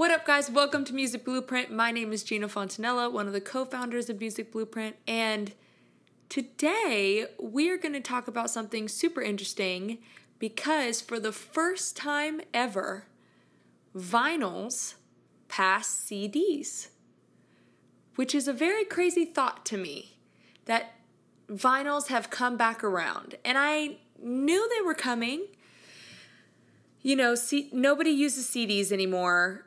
What up, guys? Welcome to Music Blueprint. My name is Gina Fontanella, one of the co founders of Music Blueprint, and today we're going to talk about something super interesting because for the first time ever, vinyls pass CDs, which is a very crazy thought to me that vinyls have come back around. And I knew they were coming. You know, see, nobody uses CDs anymore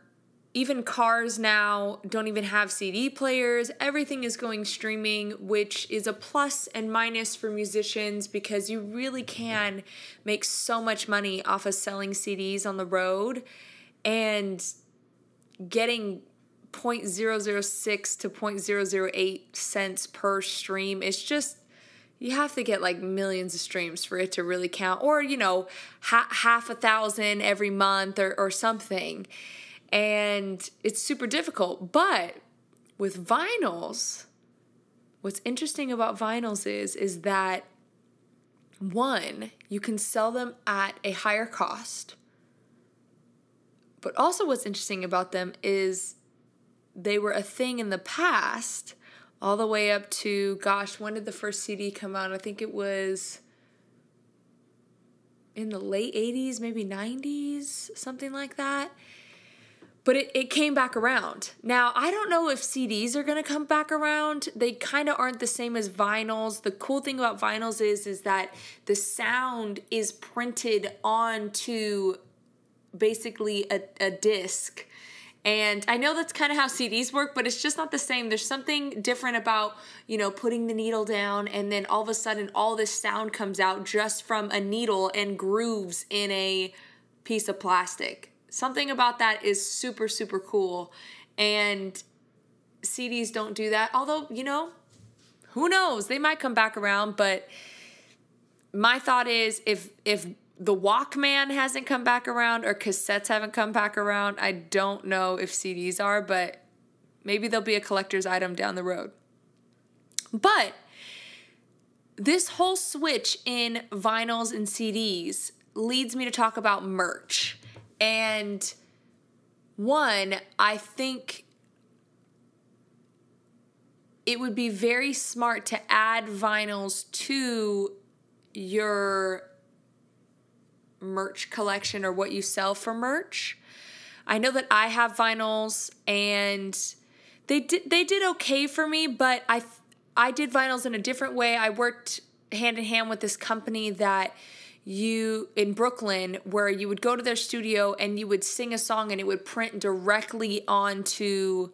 even cars now don't even have CD players. Everything is going streaming, which is a plus and minus for musicians because you really can make so much money off of selling CDs on the road and getting 0.006 to 0.008 cents per stream. It's just you have to get like millions of streams for it to really count or you know ha- half a thousand every month or, or something and it's super difficult. But with vinyls, what's interesting about vinyls is is that one, you can sell them at a higher cost. But also what's interesting about them is they were a thing in the past all the way up to gosh, when did the first CD come out? I think it was in the late 80s, maybe 90s, something like that but it, it came back around. Now, I don't know if CDs are going to come back around. They kind of aren't the same as vinyls. The cool thing about vinyls is is that the sound is printed onto basically a, a disc. And I know that's kind of how CDs work, but it's just not the same. There's something different about, you know, putting the needle down and then all of a sudden all this sound comes out just from a needle and grooves in a piece of plastic Something about that is super, super cool. And CDs don't do that. Although, you know, who knows? They might come back around, but my thought is if if the Walkman hasn't come back around or cassettes haven't come back around, I don't know if CDs are, but maybe they'll be a collector's item down the road. But this whole switch in vinyls and CDs leads me to talk about merch. And one, I think it would be very smart to add vinyls to your merch collection or what you sell for merch. I know that I have vinyls and they did they did okay for me, but I I did vinyls in a different way. I worked hand in hand with this company that you in Brooklyn where you would go to their studio and you would sing a song and it would print directly onto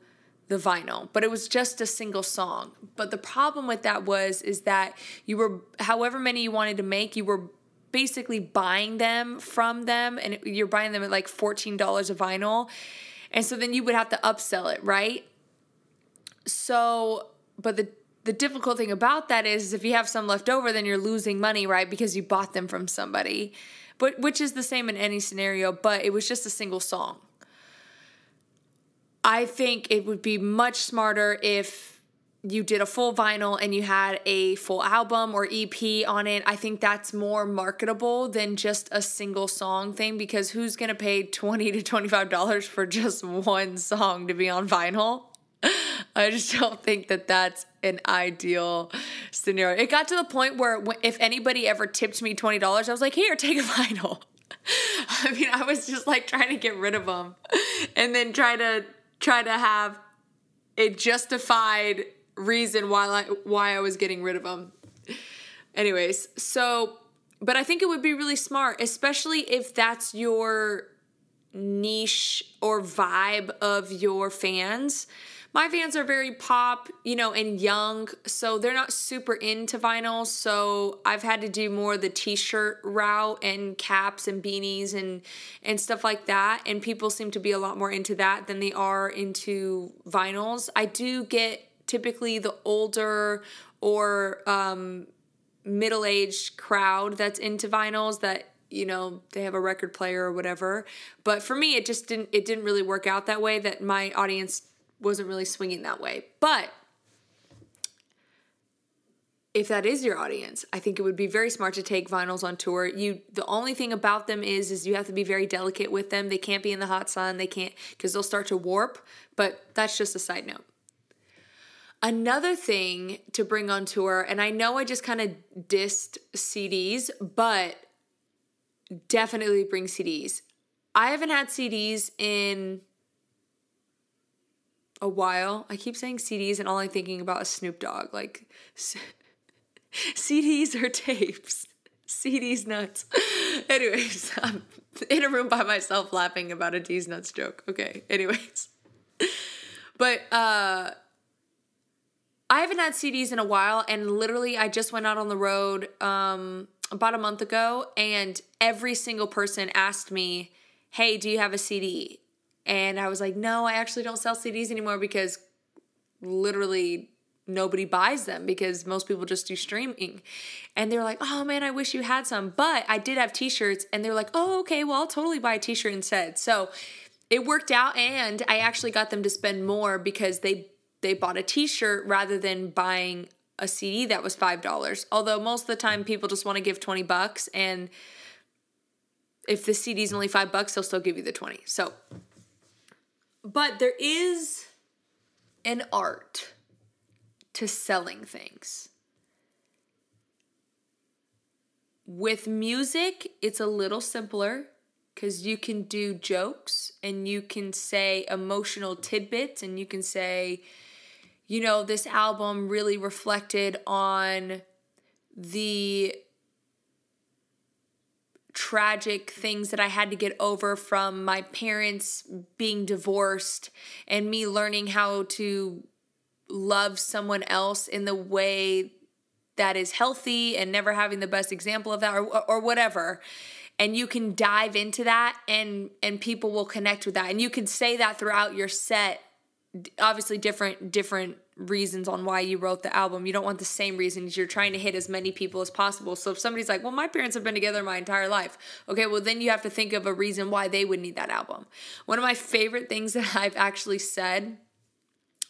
the vinyl. But it was just a single song. But the problem with that was is that you were however many you wanted to make you were basically buying them from them and you're buying them at like $14 a vinyl. And so then you would have to upsell it right? So but the the difficult thing about that is if you have some left over, then you're losing money, right? Because you bought them from somebody. But which is the same in any scenario, but it was just a single song. I think it would be much smarter if you did a full vinyl and you had a full album or EP on it. I think that's more marketable than just a single song thing because who's going to pay 20 to $25 for just one song to be on vinyl? I just don't think that that's an ideal scenario. It got to the point where if anybody ever tipped me $20, I was like, here, take a vinyl. I mean, I was just like trying to get rid of them and then try to try to have a justified reason why I, why I was getting rid of them. Anyways, so but I think it would be really smart, especially if that's your niche or vibe of your fans my fans are very pop, you know, and young, so they're not super into vinyl. So I've had to do more the t-shirt route and caps and beanies and and stuff like that. And people seem to be a lot more into that than they are into vinyls. I do get typically the older or um, middle-aged crowd that's into vinyls that you know they have a record player or whatever but for me it just didn't it didn't really work out that way that my audience wasn't really swinging that way. But if that is your audience, I think it would be very smart to take vinyls on tour. You the only thing about them is is you have to be very delicate with them. They can't be in the hot sun. They can't cuz they'll start to warp, but that's just a side note. Another thing to bring on tour, and I know I just kind of dissed CDs, but definitely bring CDs. I haven't had CDs in a while. I keep saying CDs, and all I'm thinking about is Snoop Dogg. Like, CDs or tapes. CDs nuts. Anyways, I'm in a room by myself laughing about a D's nuts joke. Okay, anyways. But uh I haven't had CDs in a while and literally I just went out on the road um about a month ago and every single person asked me, "Hey, do you have a CD?" And I was like, "No, I actually don't sell CDs anymore because literally nobody buys them because most people just do streaming. And they're like, oh man, I wish you had some. But I did have t shirts, and they're like, oh, okay, well, I'll totally buy a t shirt instead. So it worked out, and I actually got them to spend more because they they bought a t shirt rather than buying a CD that was $5. Although most of the time people just want to give 20 bucks and if the CD is only 5 bucks, they'll still give you the 20. So but there is an art to selling things. With music, it's a little simpler because you can do jokes and you can say emotional tidbits and you can say, you know, this album really reflected on the tragic things that I had to get over from my parents being divorced and me learning how to love someone else in the way that is healthy and never having the best example of that or, or whatever. And you can dive into that and and people will connect with that. And you can say that throughout your set obviously different different reasons on why you wrote the album. You don't want the same reasons. You're trying to hit as many people as possible. So if somebody's like well my parents have been together my entire life. Okay well then you have to think of a reason why they would need that album. One of my favorite things that i've actually said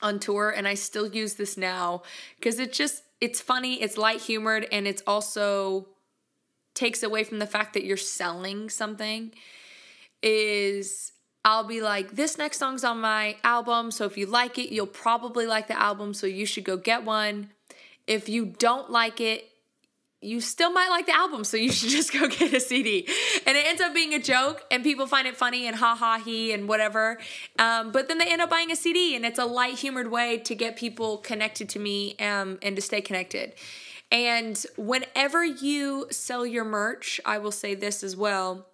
on tour and I still use this now because it's just it's funny, it's light humored and it's also takes away from the fact that you're selling something is I'll be like this next song's on my album so if you like it you'll probably like the album so you should go get one. If you don't like it, you still might like the album, so you should just go get a CD. And it ends up being a joke, and people find it funny and ha ha he and whatever. Um, but then they end up buying a CD, and it's a light humored way to get people connected to me um, and to stay connected. And whenever you sell your merch, I will say this as well.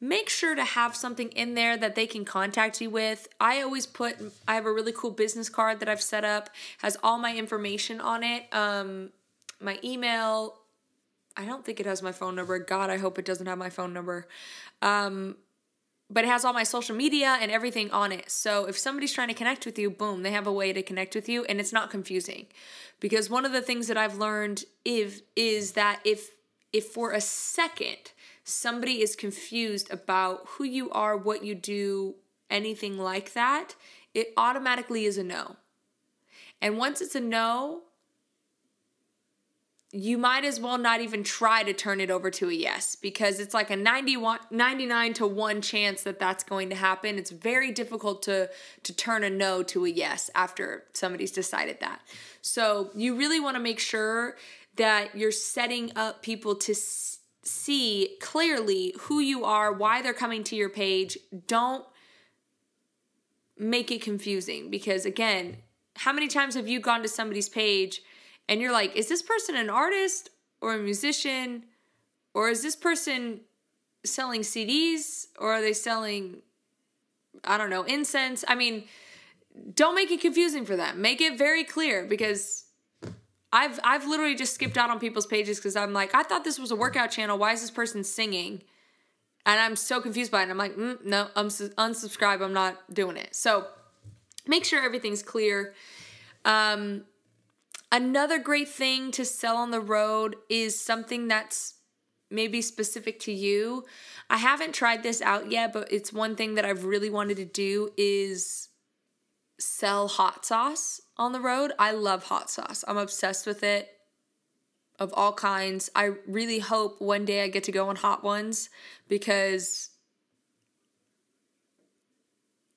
Make sure to have something in there that they can contact you with. I always put, I have a really cool business card that I've set up, has all my information on it. Um, my email, I don't think it has my phone number. God, I hope it doesn't have my phone number. Um, but it has all my social media and everything on it. So if somebody's trying to connect with you, boom, they have a way to connect with you and it's not confusing. Because one of the things that I've learned if is that if if for a second somebody is confused about who you are, what you do, anything like that, it automatically is a no. And once it's a no, you might as well not even try to turn it over to a yes because it's like a 91 99 to 1 chance that that's going to happen it's very difficult to to turn a no to a yes after somebody's decided that so you really want to make sure that you're setting up people to see clearly who you are why they're coming to your page don't make it confusing because again how many times have you gone to somebody's page and you're like, is this person an artist or a musician? Or is this person selling CDs or are they selling, I don't know, incense? I mean, don't make it confusing for them. Make it very clear because I've I've literally just skipped out on people's pages because I'm like, I thought this was a workout channel. Why is this person singing? And I'm so confused by it. I'm like, mm, no, I'm su- unsubscribe. I'm not doing it. So make sure everything's clear. Um, Another great thing to sell on the road is something that's maybe specific to you. I haven't tried this out yet, but it's one thing that I've really wanted to do is sell hot sauce on the road. I love hot sauce. I'm obsessed with it. of all kinds. I really hope one day I get to go on Hot Ones because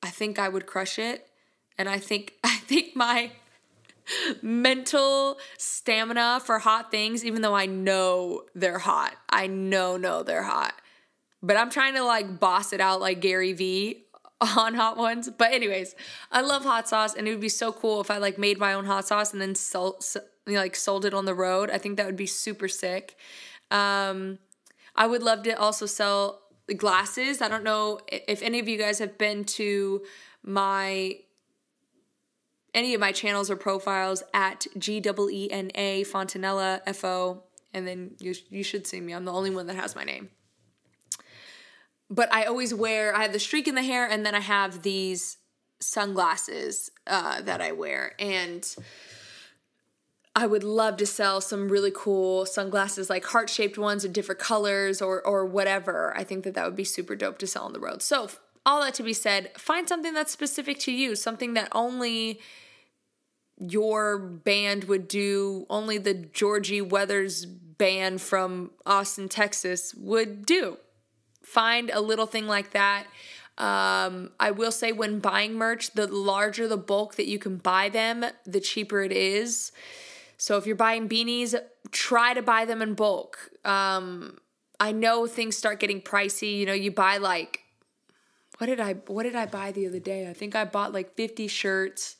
I think I would crush it. And I think I think my mental stamina for hot things, even though I know they're hot. I know, no, they're hot. But I'm trying to like boss it out like Gary Vee on hot ones. But anyways, I love hot sauce and it would be so cool if I like made my own hot sauce and then sold, like sold it on the road. I think that would be super sick. Um, I would love to also sell glasses. I don't know if any of you guys have been to my any of my channels or profiles at G W E N A Fontanella F O, and then you you should see me. I'm the only one that has my name. But I always wear. I have the streak in the hair, and then I have these sunglasses uh, that I wear, and I would love to sell some really cool sunglasses, like heart shaped ones in different colors or or whatever. I think that that would be super dope to sell on the road. So all that to be said, find something that's specific to you, something that only your band would do, only the Georgie Weathers band from Austin, Texas would do. Find a little thing like that. Um, I will say when buying merch, the larger the bulk that you can buy them, the cheaper it is. So if you're buying beanies, try to buy them in bulk. Um, I know things start getting pricey. You know, you buy like what did I what did I buy the other day? I think I bought like 50 shirts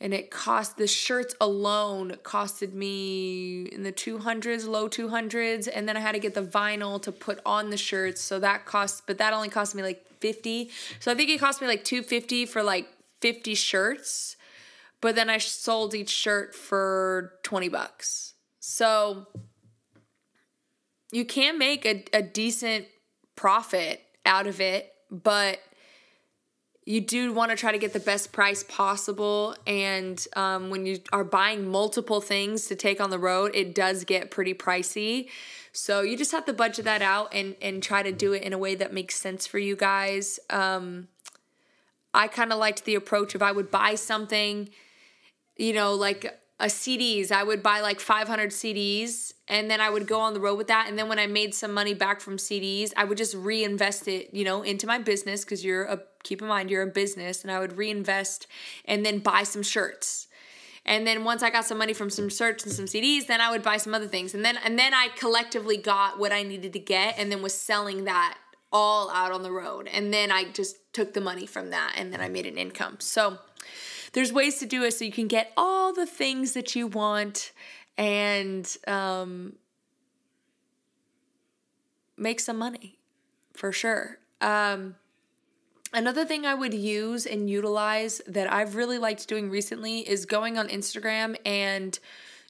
and it cost the shirts alone costed me in the 200s low 200s and then i had to get the vinyl to put on the shirts. So that cost but that only cost me like 50 so i think it cost me like 250 for like 50 shirts. But then i sold each shirt for 20 bucks. So you can make a, a decent profit out of it but you do want to try to get the best price possible. And um, when you are buying multiple things to take on the road, it does get pretty pricey. So you just have to budget that out and, and try to do it in a way that makes sense for you guys. Um, I kind of liked the approach if I would buy something, you know, like a CDs. I would buy like 500 CDs and then I would go on the road with that. And then when I made some money back from CDs, I would just reinvest it, you know, into my business because you're a, keep in mind, you're a business. And I would reinvest and then buy some shirts. And then once I got some money from some shirts and some CDs, then I would buy some other things. And then and then I collectively got what I needed to get and then was selling that all out on the road. And then I just took the money from that and then I made an income. So there's ways to do it so you can get all the things that you want and um, make some money for sure. Um, another thing I would use and utilize that I've really liked doing recently is going on Instagram and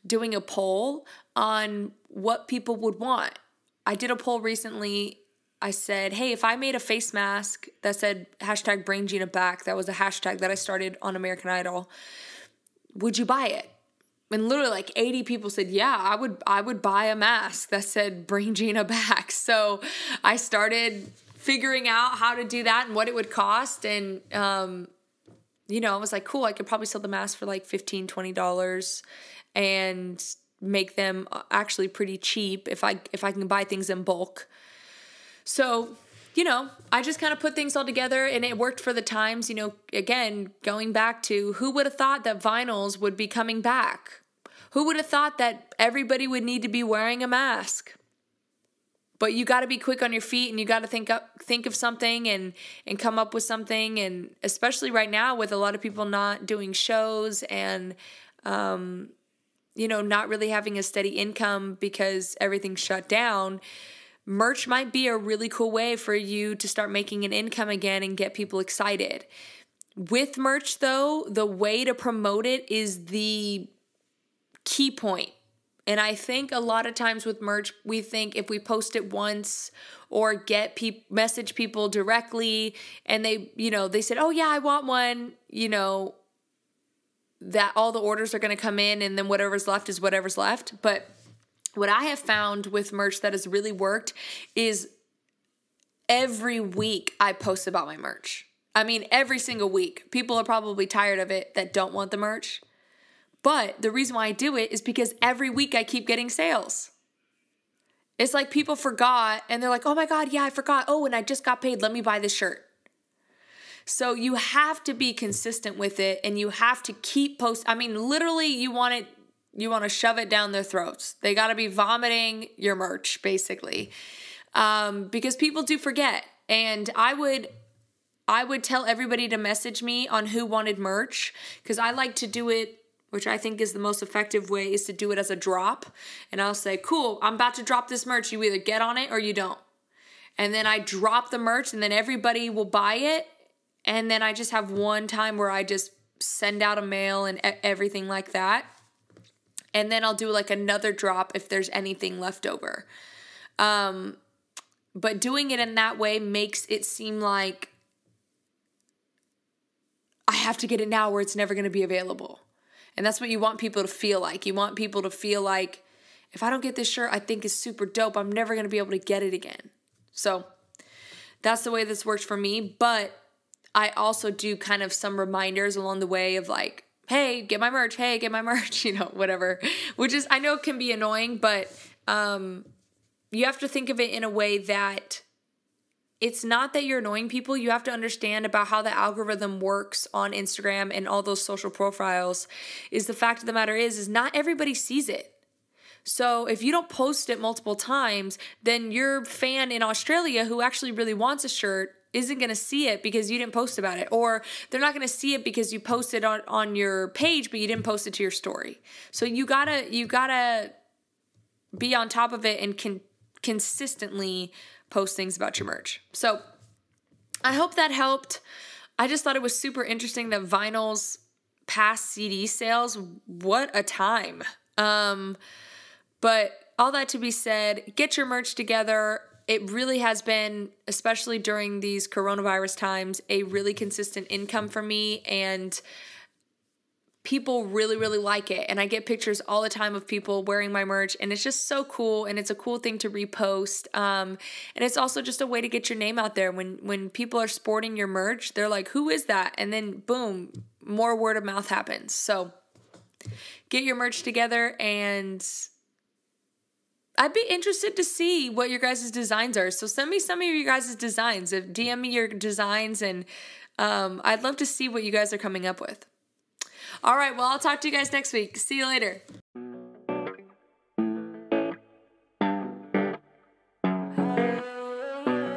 doing a poll on what people would want. I did a poll recently I said, hey, if I made a face mask that said hashtag bring Gina back, that was a hashtag that I started on American Idol, would you buy it? And literally like 80 people said, yeah, I would I would buy a mask that said bring Gina back. So I started figuring out how to do that and what it would cost. And um, you know, I was like, cool, I could probably sell the mask for like 15 $20 and make them actually pretty cheap if I if I can buy things in bulk. So, you know, I just kind of put things all together and it worked for the times. You know, again, going back to who would have thought that vinyls would be coming back? Who would have thought that everybody would need to be wearing a mask? But you got to be quick on your feet and you got to think up think of something and and come up with something and especially right now with a lot of people not doing shows and um you know, not really having a steady income because everything's shut down merch might be a really cool way for you to start making an income again and get people excited. With merch, though, the way to promote it is the key point. And I think a lot of times with merch, we think if we post it once or get people message people directly and they, you know, they said, "Oh yeah, I want one," you know, that all the orders are going to come in and then whatever's left is whatever's left. But what I have found with merch that has really worked is every week I post about my merch. I mean, every single week. People are probably tired of it that don't want the merch. But the reason why I do it is because every week I keep getting sales. It's like people forgot and they're like, oh my God, yeah, I forgot. Oh, and I just got paid. Let me buy this shirt. So you have to be consistent with it and you have to keep post. I mean, literally, you want it, you want to shove it down their throats. They got to be vomiting your merch, basically, um, because people do forget. And I would I would tell everybody to message me on who wanted merch because I like to do it, which I think is the most effective way, is to do it as a drop. And I'll say, cool, I'm about to drop this merch. You either get on it or you don't. And then I drop the merch and then everybody will buy it. And then I just have one time where I just send out a mail and everything like that. And then I'll do like another drop if there's anything left over. Um, but doing it in that way makes it seem like I have to get it now where it's never going to be available. And that's what you want people to feel like. You want people to feel like if I don't get this shirt I think is super dope, I'm never going to be able to get it again. So that's the way this works for me. But I also do kind of some reminders along the way of like, hey, get my merch. Hey, get my merch, you know, whatever. Which is, I know can be annoying, but um, you have to think of it in a way that it's not that you're annoying people. You have to understand about how the algorithm works on Instagram and all those social profiles. Is the fact of the matter is, is not everybody sees it. So if you don't post it multiple times, then your fan in Australia who actually really wants a shirt isn't going to see it because you didn't post about it or they're not going to see it because you posted on on your page but you didn't post it to your story. So you got to you got to be on top of it and can consistently post things about your merch. So I hope that helped. I just thought it was super interesting that vinyl's past CD sales. What a time. Um, but all that to be said, get your merch together. It really has been, especially during these coronavirus times, a really consistent income for me. And people really really like it. And i get pictures all the time of people wearing my merch and it's just so cool and it's a cool thing to repost. Um, and it's also just a way to get your name out there. When when people are sporting your merch they're like who is that? And then boom more word of mouth happens. So get your merch together and I'd be interested to see what your guys' designs are. So send me some of your guys' designs. DM me your designs and um, I'd love to see what you guys are coming up with. All right, well, I'll talk to you guys next week. See you later.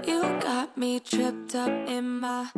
You got me tripped up in my